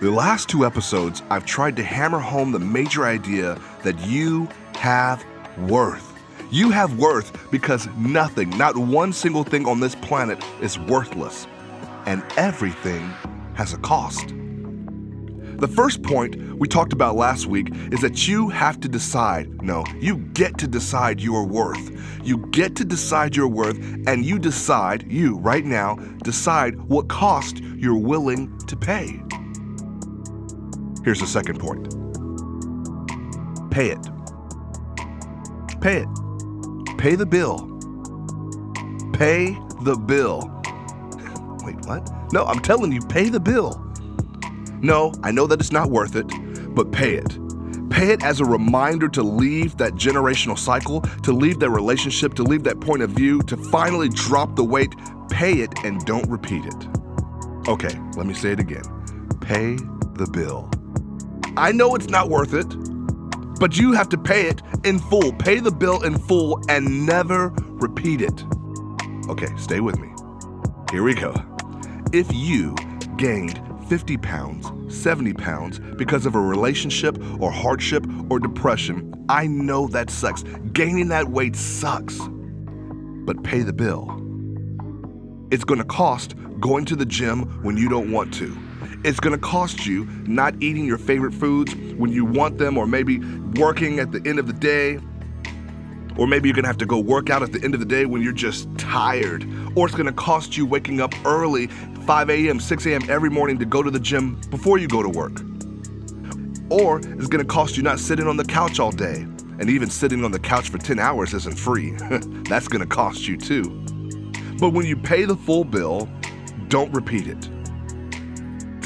The last two episodes, I've tried to hammer home the major idea that you have worth. You have worth because nothing, not one single thing on this planet is worthless, and everything has a cost. The first point we talked about last week is that you have to decide. No, you get to decide your worth. You get to decide your worth, and you decide, you right now, decide what cost you're willing to pay. Here's the second point pay it. Pay it. Pay the bill. Pay the bill. Wait, what? No, I'm telling you, pay the bill. No, I know that it's not worth it, but pay it. Pay it as a reminder to leave that generational cycle, to leave that relationship, to leave that point of view, to finally drop the weight. Pay it and don't repeat it. Okay, let me say it again. Pay the bill. I know it's not worth it, but you have to pay it in full. Pay the bill in full and never repeat it. Okay, stay with me. Here we go. If you gained 50 pounds, 70 pounds because of a relationship or hardship or depression, I know that sucks. Gaining that weight sucks. But pay the bill. It's gonna cost going to the gym when you don't want to. It's gonna cost you not eating your favorite foods when you want them, or maybe working at the end of the day. Or maybe you're gonna have to go work out at the end of the day when you're just tired. Or it's gonna cost you waking up early, 5 a.m., 6 a.m. every morning to go to the gym before you go to work. Or it's gonna cost you not sitting on the couch all day. And even sitting on the couch for 10 hours isn't free. That's gonna cost you too. But when you pay the full bill, don't repeat it.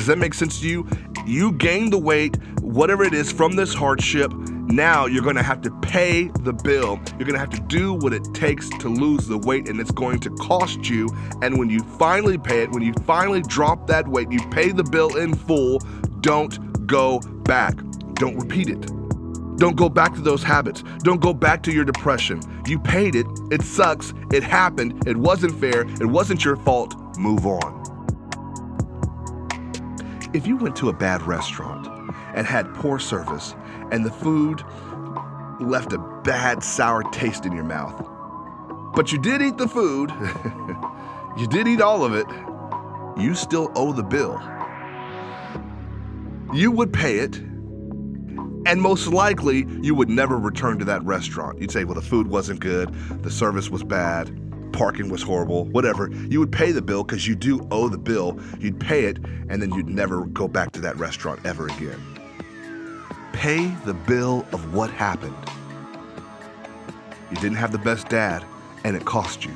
Does that make sense to you? You gain the weight, whatever it is, from this hardship. Now you're gonna have to pay the bill. You're gonna have to do what it takes to lose the weight, and it's going to cost you. And when you finally pay it, when you finally drop that weight, you pay the bill in full, don't go back. Don't repeat it. Don't go back to those habits. Don't go back to your depression. You paid it. It sucks. It happened. It wasn't fair. It wasn't your fault. Move on. If you went to a bad restaurant and had poor service and the food left a bad sour taste in your mouth, but you did eat the food, you did eat all of it, you still owe the bill. You would pay it, and most likely you would never return to that restaurant. You'd say, well, the food wasn't good, the service was bad, parking was horrible, whatever. You would pay the bill because you do owe the bill. You'd pay it, and then you'd never go back to that restaurant ever again. Pay the bill of what happened. You didn't have the best dad, and it cost you.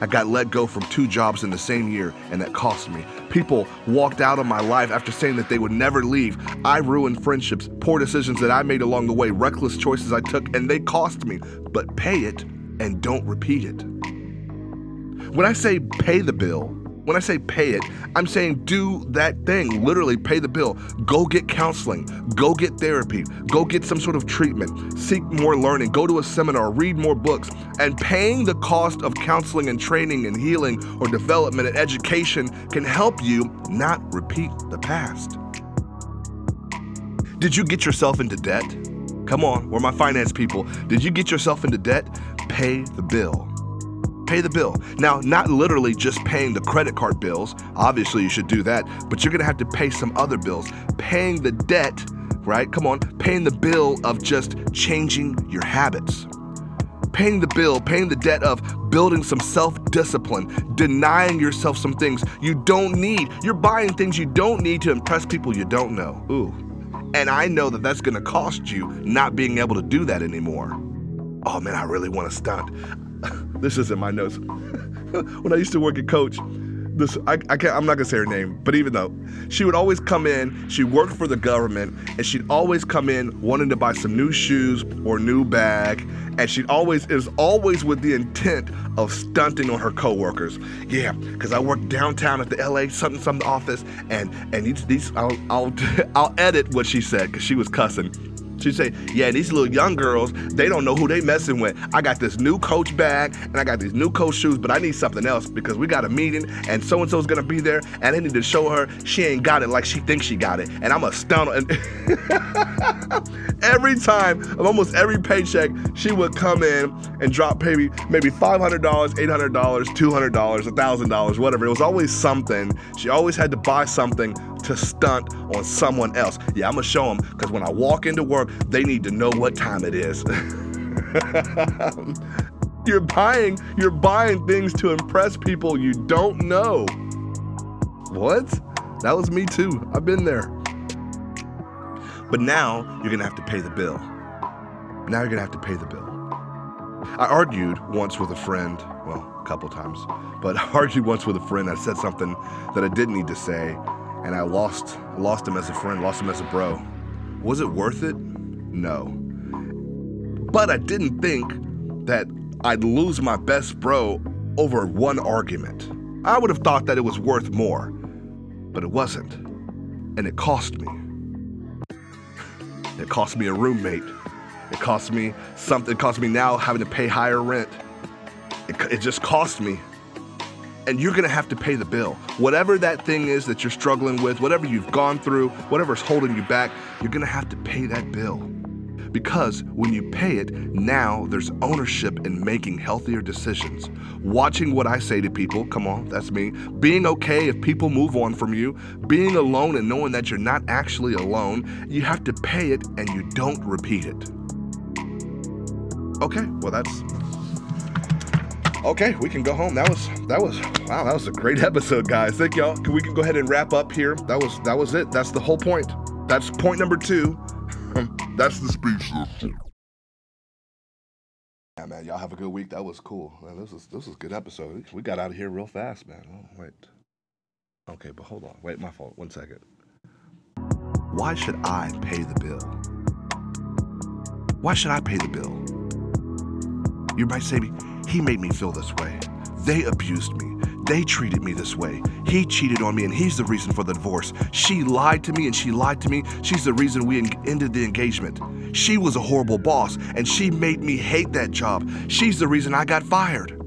I got let go from two jobs in the same year, and that cost me. People walked out of my life after saying that they would never leave. I ruined friendships, poor decisions that I made along the way, reckless choices I took, and they cost me. But pay it and don't repeat it. When I say pay the bill, when I say pay it, I'm saying do that thing. Literally pay the bill. Go get counseling. Go get therapy. Go get some sort of treatment. Seek more learning. Go to a seminar. Read more books. And paying the cost of counseling and training and healing or development and education can help you not repeat the past. Did you get yourself into debt? Come on, we're my finance people. Did you get yourself into debt? Pay the bill pay the bill. Now, not literally just paying the credit card bills, obviously you should do that, but you're gonna have to pay some other bills. Paying the debt, right? Come on, paying the bill of just changing your habits. Paying the bill, paying the debt of building some self discipline, denying yourself some things you don't need. You're buying things you don't need to impress people you don't know. Ooh. And I know that that's gonna cost you not being able to do that anymore. Oh man, I really wanna stunt this is in my notes. when I used to work at Coach, this I, I can't I'm not gonna say her name, but even though she would always come in, she worked for the government, and she'd always come in wanting to buy some new shoes or new bag, and she'd always was always with the intent of stunting on her coworkers. Yeah, because I work downtown at the LA something something office, and and these, these I'll I'll I'll edit what she said because she was cussing. She'd say, Yeah, these little young girls, they don't know who they messing with. I got this new coach bag and I got these new coach shoes, but I need something else because we got a meeting and so and so's gonna be there and I need to show her she ain't got it like she thinks she got it. And I'm a stun. And every time, almost every paycheck, she would come in and drop maybe maybe $500, $800, $200, a $1,000, whatever. It was always something. She always had to buy something to stunt on someone else. Yeah, I'm gonna show them because when I walk into work, they need to know what time it is. you're buying, you're buying things to impress people you don't know. What? That was me too. I've been there. But now you're gonna have to pay the bill. Now you're gonna have to pay the bill. I argued once with a friend, well, a couple times, but I argued once with a friend. I said something that I didn't need to say, and I lost lost him as a friend, lost him as a bro. Was it worth it? No. But I didn't think that I'd lose my best bro over one argument. I would have thought that it was worth more, but it wasn't. And it cost me. It cost me a roommate. It cost me something. It cost me now having to pay higher rent. It, it just cost me and you're gonna have to pay the bill. Whatever that thing is that you're struggling with, whatever you've gone through, whatever's holding you back, you're gonna have to pay that bill. Because when you pay it, now there's ownership in making healthier decisions. Watching what I say to people, come on, that's me. Being okay if people move on from you. Being alone and knowing that you're not actually alone. You have to pay it and you don't repeat it. Okay, well, that's Okay, we can go home. That was that was wow, that was a great episode, guys. Thank y'all. We can go ahead and wrap up here. That was that was it. That's the whole point. That's point number two. That's the speech. Yeah, man. Y'all have a good week. That was cool. Man, this was this was a good episode. We got out of here real fast, man. Oh, wait. Okay, but hold on. Wait, my fault. One second. Why should I pay the bill? Why should I pay the bill? You might say, he made me feel this way. They abused me. They treated me this way. He cheated on me and he's the reason for the divorce. She lied to me and she lied to me. She's the reason we ended the engagement. She was a horrible boss and she made me hate that job. She's the reason I got fired.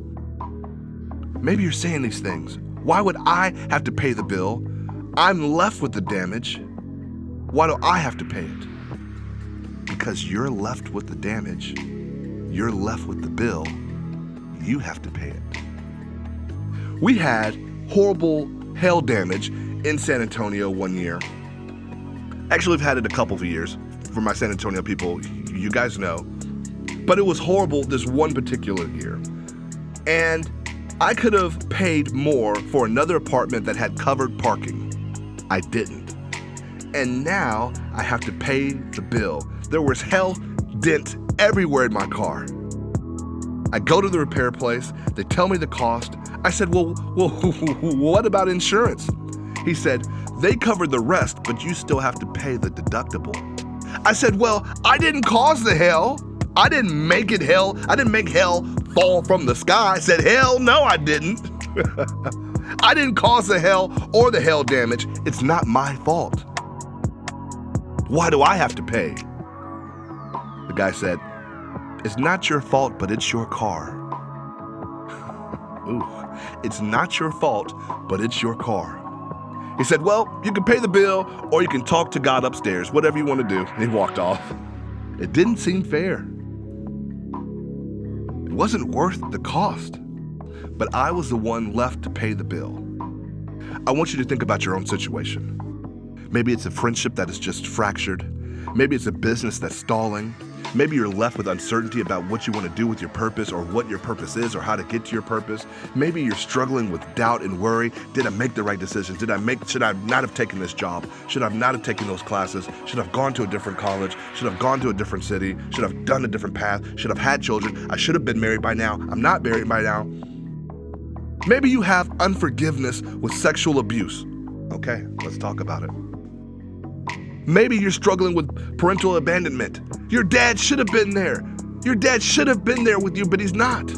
Maybe you're saying these things. Why would I have to pay the bill? I'm left with the damage. Why do I have to pay it? Because you're left with the damage. You're left with the bill you have to pay it. We had horrible hail damage in San Antonio one year. Actually, we've had it a couple of years for my San Antonio people. You guys know. But it was horrible this one particular year. And I could have paid more for another apartment that had covered parking. I didn't. And now I have to pay the bill. There was hell dent everywhere in my car. I go to the repair place, they tell me the cost. I said, Well, well what about insurance? He said, They covered the rest, but you still have to pay the deductible. I said, Well, I didn't cause the hell. I didn't make it hell. I didn't make hell fall from the sky. I said, Hell no, I didn't. I didn't cause the hell or the hell damage. It's not my fault. Why do I have to pay? The guy said, it's not your fault, but it's your car. Ooh, it's not your fault, but it's your car. He said, Well, you can pay the bill or you can talk to God upstairs, whatever you want to do. He walked off. It didn't seem fair. It wasn't worth the cost, but I was the one left to pay the bill. I want you to think about your own situation. Maybe it's a friendship that is just fractured. Maybe it's a business that's stalling. Maybe you're left with uncertainty about what you want to do with your purpose or what your purpose is or how to get to your purpose. Maybe you're struggling with doubt and worry. Did I make the right decisions? Did I make should I not have taken this job? Should I not have taken those classes? Should I have gone to a different college? Should I have gone to a different city? Should I have done a different path? Should I have had children? I should have been married by now. I'm not married by now. Maybe you have unforgiveness with sexual abuse. Okay, let's talk about it. Maybe you're struggling with parental abandonment. Your dad should have been there. Your dad should have been there with you, but he's not.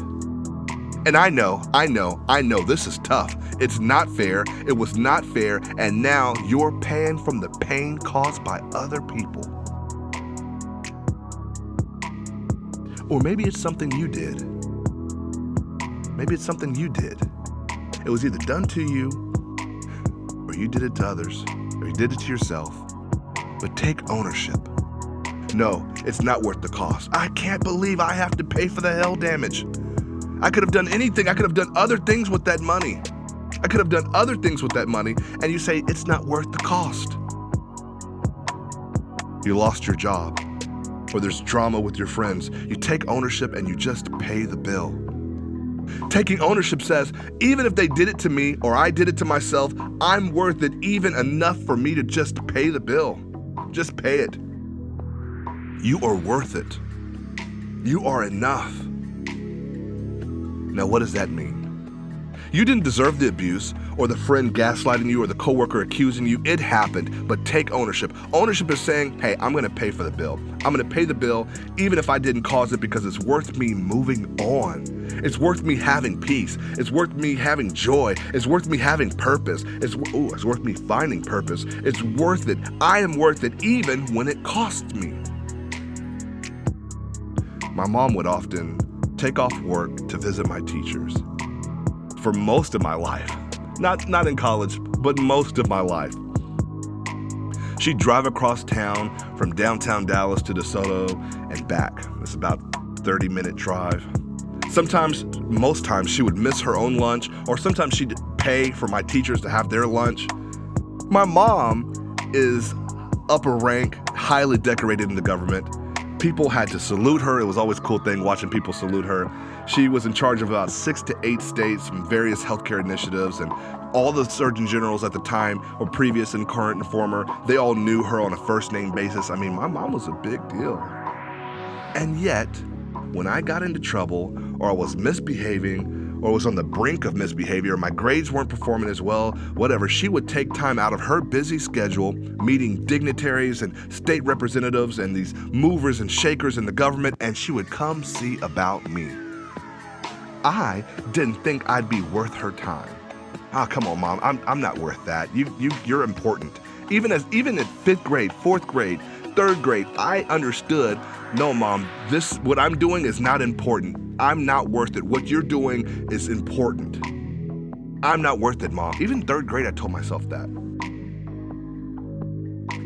And I know, I know, I know this is tough. It's not fair. It was not fair. And now you're paying from the pain caused by other people. Or maybe it's something you did. Maybe it's something you did. It was either done to you, or you did it to others, or you did it to yourself. But take ownership. No, it's not worth the cost. I can't believe I have to pay for the hell damage. I could have done anything. I could have done other things with that money. I could have done other things with that money, and you say it's not worth the cost. You lost your job, or there's drama with your friends. You take ownership and you just pay the bill. Taking ownership says, even if they did it to me or I did it to myself, I'm worth it even enough for me to just pay the bill. Just pay it. You are worth it. You are enough. Now, what does that mean? You didn't deserve the abuse or the friend gaslighting you or the coworker accusing you. It happened, but take ownership. Ownership is saying, hey, I'm gonna pay for the bill. I'm gonna pay the bill even if I didn't cause it because it's worth me moving on. It's worth me having peace. It's worth me having joy. It's worth me having purpose. It's, ooh, it's worth me finding purpose. It's worth it. I am worth it even when it costs me. My mom would often take off work to visit my teachers for most of my life. Not, not in college, but most of my life. She'd drive across town from downtown Dallas to DeSoto and back. It's about 30 minute drive. Sometimes, most times, she would miss her own lunch, or sometimes she'd pay for my teachers to have their lunch. My mom is upper rank, highly decorated in the government. People had to salute her. It was always a cool thing watching people salute her. She was in charge of about six to eight states from various healthcare initiatives, and all the surgeon generals at the time, or previous and current and former, they all knew her on a first name basis. I mean, my mom was a big deal. And yet, when I got into trouble, or I was misbehaving, or was on the brink of misbehavior, my grades weren't performing as well, whatever, she would take time out of her busy schedule, meeting dignitaries and state representatives and these movers and shakers in the government, and she would come see about me. I didn't think I'd be worth her time. Ah, oh, come on, mom. I'm, I'm not worth that. You, you, you're important. Even as even in fifth grade, fourth grade, third grade, I understood. No, mom. This what I'm doing is not important. I'm not worth it. What you're doing is important. I'm not worth it, mom. Even third grade, I told myself that.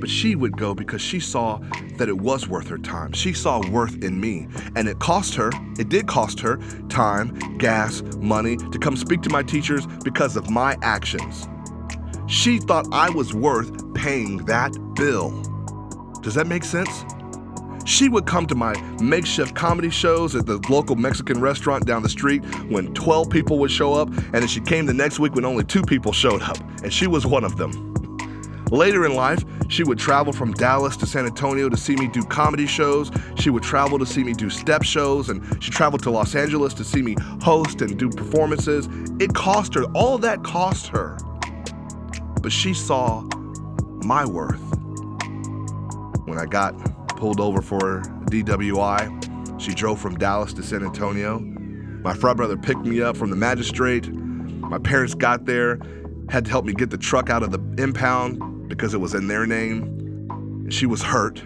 But she would go because she saw that it was worth her time. She saw worth in me. And it cost her, it did cost her time, gas, money to come speak to my teachers because of my actions. She thought I was worth paying that bill. Does that make sense? She would come to my makeshift comedy shows at the local Mexican restaurant down the street when 12 people would show up, and then she came the next week when only two people showed up, and she was one of them. Later in life, she would travel from Dallas to San Antonio to see me do comedy shows. She would travel to see me do step shows, and she traveled to Los Angeles to see me host and do performances. It cost her, all that cost her. But she saw my worth. When I got pulled over for DWI, she drove from Dallas to San Antonio. My frat brother picked me up from the magistrate. My parents got there, had to help me get the truck out of the impound because it was in their name. She was hurt.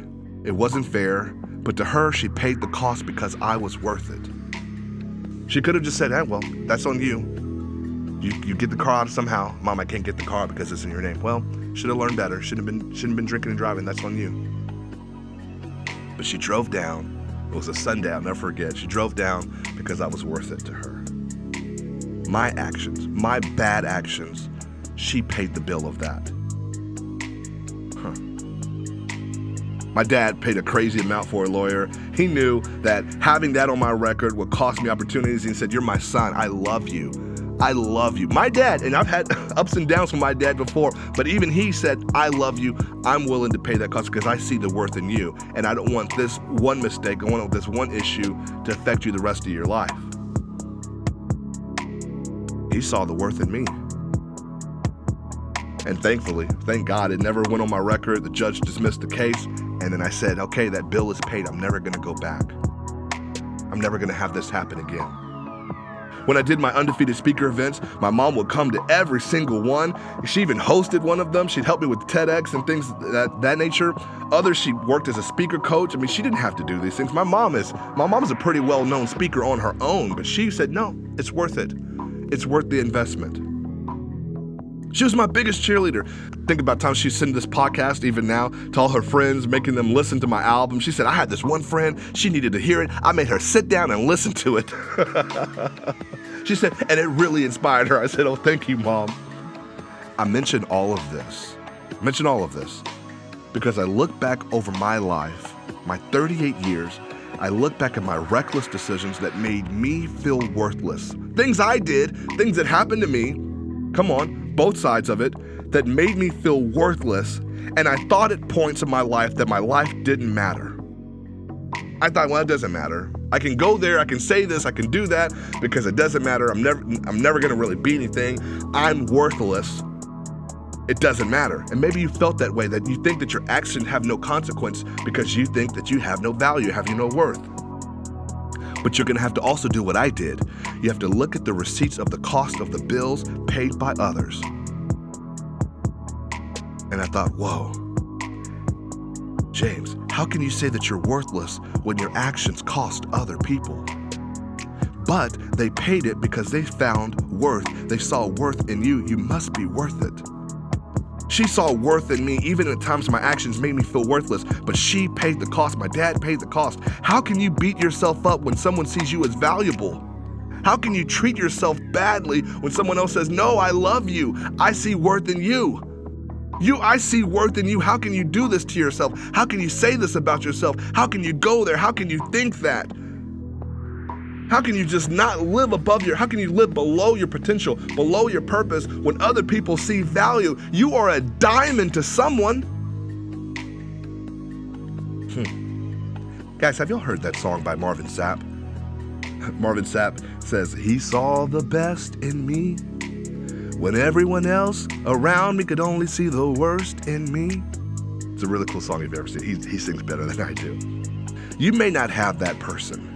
It wasn't fair, but to her, she paid the cost because I was worth it. She could have just said, hey, well, that's on you. You, you get the car out somehow. Mom, I can't get the car because it's in your name. Well, should have learned better. Shouldn't have been shouldn't have been drinking and driving. That's on you. But she drove down. It was a Sunday, I'll never forget. She drove down because I was worth it to her. My actions, my bad actions, she paid the bill of that. My dad paid a crazy amount for a lawyer. He knew that having that on my record would cost me opportunities. He said, You're my son. I love you. I love you. My dad, and I've had ups and downs with my dad before, but even he said, I love you. I'm willing to pay that cost because I see the worth in you. And I don't want this one mistake, I want this one issue to affect you the rest of your life. He saw the worth in me. And thankfully, thank God, it never went on my record. The judge dismissed the case. And then I said, okay, that bill is paid. I'm never going to go back. I'm never going to have this happen again. When I did my undefeated speaker events, my mom would come to every single one. She even hosted one of them. She'd help me with TEDx and things that that nature. Others, she worked as a speaker coach. I mean, she didn't have to do these things. My mom is my mom is a pretty well-known speaker on her own, but she said, "No, it's worth it. It's worth the investment." She was my biggest cheerleader. Think about times she's sending this podcast even now to all her friends, making them listen to my album. She said, I had this one friend, she needed to hear it. I made her sit down and listen to it. she said, and it really inspired her. I said, Oh, thank you, Mom. I mentioned all of this. I mentioned all of this because I look back over my life, my 38 years, I look back at my reckless decisions that made me feel worthless. Things I did, things that happened to me. Come on, both sides of it, that made me feel worthless, and I thought at points in my life that my life didn't matter. I thought, well, it doesn't matter. I can go there, I can say this, I can do that because it doesn't matter. I'm never I'm never to really be anything. I'm worthless. It doesn't matter. And maybe you felt that way that you think that your actions have no consequence because you think that you have no value, have you no worth. But you're going to have to also do what I did. You have to look at the receipts of the cost of the bills paid by others. And I thought, whoa, James, how can you say that you're worthless when your actions cost other people? But they paid it because they found worth. They saw worth in you. You must be worth it. She saw worth in me, even at times my actions made me feel worthless, but she paid the cost. My dad paid the cost. How can you beat yourself up when someone sees you as valuable? How can you treat yourself badly when someone else says, No, I love you. I see worth in you? You, I see worth in you. How can you do this to yourself? How can you say this about yourself? How can you go there? How can you think that? How can you just not live above your, how can you live below your potential, below your purpose when other people see value? You are a diamond to someone. Hmm. Guys, have y'all heard that song by Marvin Sapp? Marvin Sapp says, He saw the best in me when everyone else around me could only see the worst in me. It's a really cool song if you've ever seen. He, he sings better than I do. You may not have that person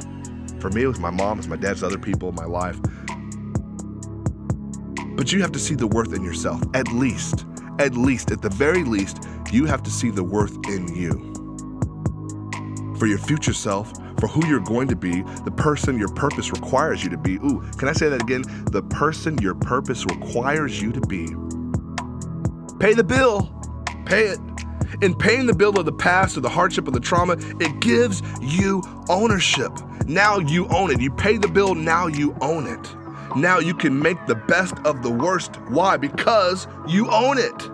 for me, it was my mom, it's my dad's other people in my life. But you have to see the worth in yourself, at least. At least, at the very least, you have to see the worth in you. For your future self, for who you're going to be, the person your purpose requires you to be. Ooh, can I say that again? The person your purpose requires you to be. Pay the bill. Pay it. In paying the bill of the past or the hardship or the trauma, it gives you ownership. Now you own it. You pay the bill, now you own it. Now you can make the best of the worst. Why? Because you own it.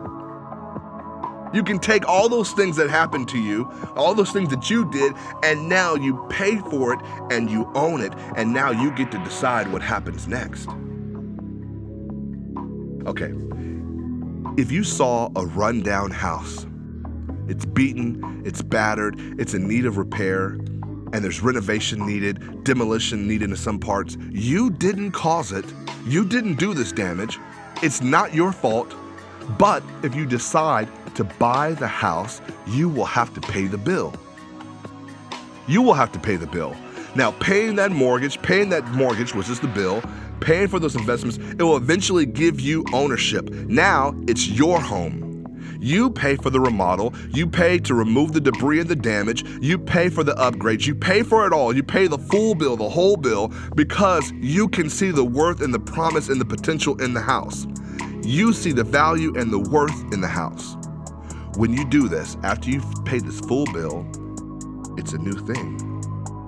You can take all those things that happened to you, all those things that you did, and now you pay for it and you own it, and now you get to decide what happens next. Okay, if you saw a rundown house, it's beaten, it's battered, it's in need of repair, and there's renovation needed, demolition needed in some parts. You didn't cause it. You didn't do this damage. It's not your fault. But if you decide to buy the house, you will have to pay the bill. You will have to pay the bill. Now, paying that mortgage, paying that mortgage, which is the bill, paying for those investments, it will eventually give you ownership. Now it's your home. You pay for the remodel, you pay to remove the debris and the damage, you pay for the upgrades, you pay for it all. You pay the full bill, the whole bill, because you can see the worth and the promise and the potential in the house. You see the value and the worth in the house. When you do this, after you've paid this full bill, it's a new thing.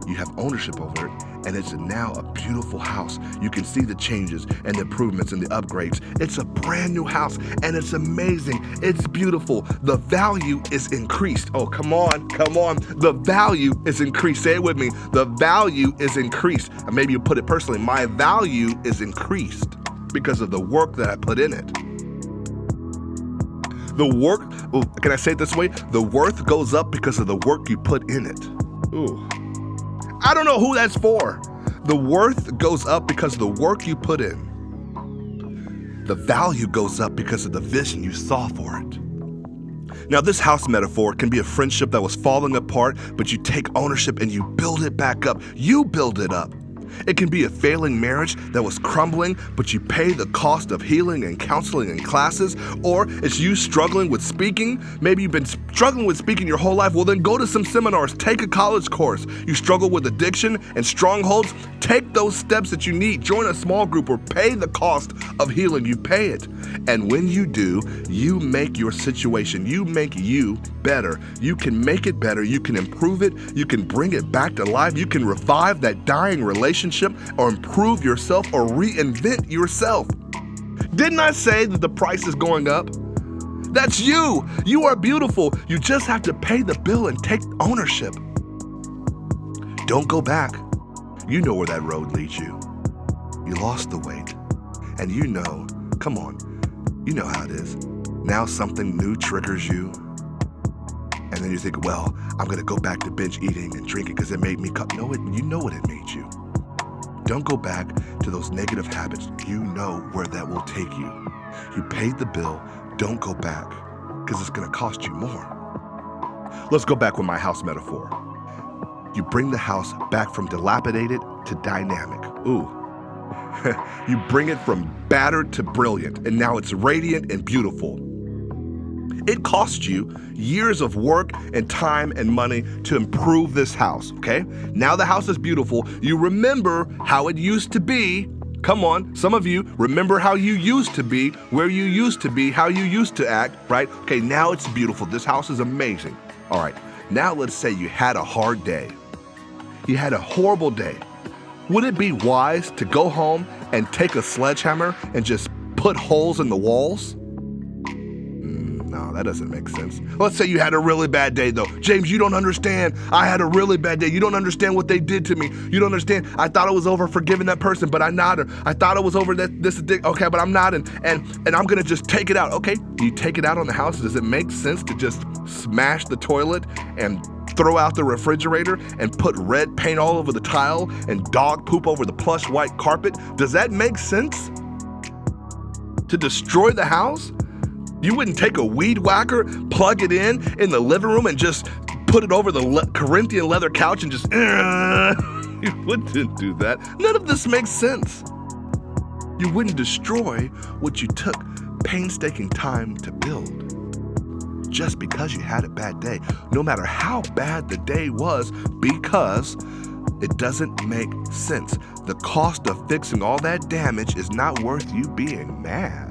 You have ownership over it, and it's now a beautiful house. You can see the changes and the improvements and the upgrades. It's a brand new house and it's amazing. It's beautiful. The value is increased. Oh, come on, come on. The value is increased. Say it with me. The value is increased. And maybe you put it personally. My value is increased because of the work that I put in it. The work, can I say it this way? The worth goes up because of the work you put in it. Ooh. I don't know who that's for. The worth goes up because of the work you put in. The value goes up because of the vision you saw for it. Now, this house metaphor can be a friendship that was falling apart, but you take ownership and you build it back up. You build it up. It can be a failing marriage that was crumbling, but you pay the cost of healing and counseling and classes. Or it's you struggling with speaking. Maybe you've been struggling with speaking your whole life. Well, then go to some seminars, take a college course. You struggle with addiction and strongholds. Take those steps that you need. Join a small group or pay the cost of healing. You pay it. And when you do, you make your situation, you make you better. You can make it better. You can improve it. You can bring it back to life. You can revive that dying relationship or improve yourself or reinvent yourself. Didn't I say that the price is going up? That's you. You are beautiful. You just have to pay the bill and take ownership. Don't go back. You know where that road leads you. You lost the weight. And you know, come on, you know how it is. Now something new triggers you. And then you think, well, I'm going to go back to binge eating and drinking because it made me cut. No, it, you know what it made you. Don't go back to those negative habits. You know where that will take you. You paid the bill. Don't go back because it's going to cost you more. Let's go back with my house metaphor. You bring the house back from dilapidated to dynamic. Ooh. you bring it from battered to brilliant, and now it's radiant and beautiful. It cost you years of work and time and money to improve this house, okay? Now the house is beautiful. You remember how it used to be. Come on, some of you remember how you used to be, where you used to be, how you used to act, right? Okay, now it's beautiful. This house is amazing. All right, now let's say you had a hard day. You had a horrible day. Would it be wise to go home and take a sledgehammer and just put holes in the walls? No, that doesn't make sense. Let's say you had a really bad day, though. James, you don't understand. I had a really bad day. You don't understand what they did to me. You don't understand. I thought it was over forgiving that person, but I'm not. I thought it was over that this. Okay, but I'm not. And and and I'm gonna just take it out. Okay, you take it out on the house. Does it make sense to just smash the toilet and throw out the refrigerator and put red paint all over the tile and dog poop over the plush white carpet? Does that make sense? To destroy the house? You wouldn't take a weed whacker, plug it in in the living room, and just put it over the le- Corinthian leather couch and just. Uh, you wouldn't do that. None of this makes sense. You wouldn't destroy what you took painstaking time to build just because you had a bad day, no matter how bad the day was, because it doesn't make sense. The cost of fixing all that damage is not worth you being mad.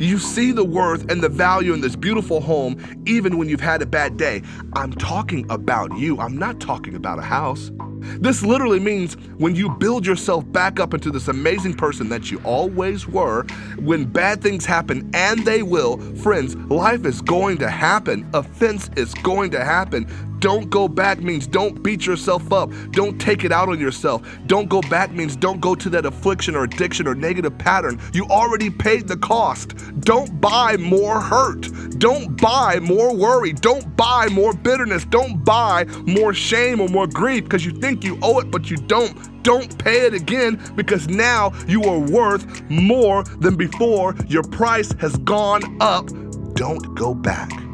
You see the worth and the value in this beautiful home even when you've had a bad day. I'm talking about you. I'm not talking about a house. This literally means when you build yourself back up into this amazing person that you always were, when bad things happen, and they will, friends, life is going to happen. Offense is going to happen. Don't go back means don't beat yourself up. Don't take it out on yourself. Don't go back means don't go to that affliction or addiction or negative pattern. You already paid the cost. Don't buy more hurt. Don't buy more worry. Don't buy more bitterness. Don't buy more shame or more grief because you think you owe it, but you don't. Don't pay it again because now you are worth more than before. Your price has gone up. Don't go back.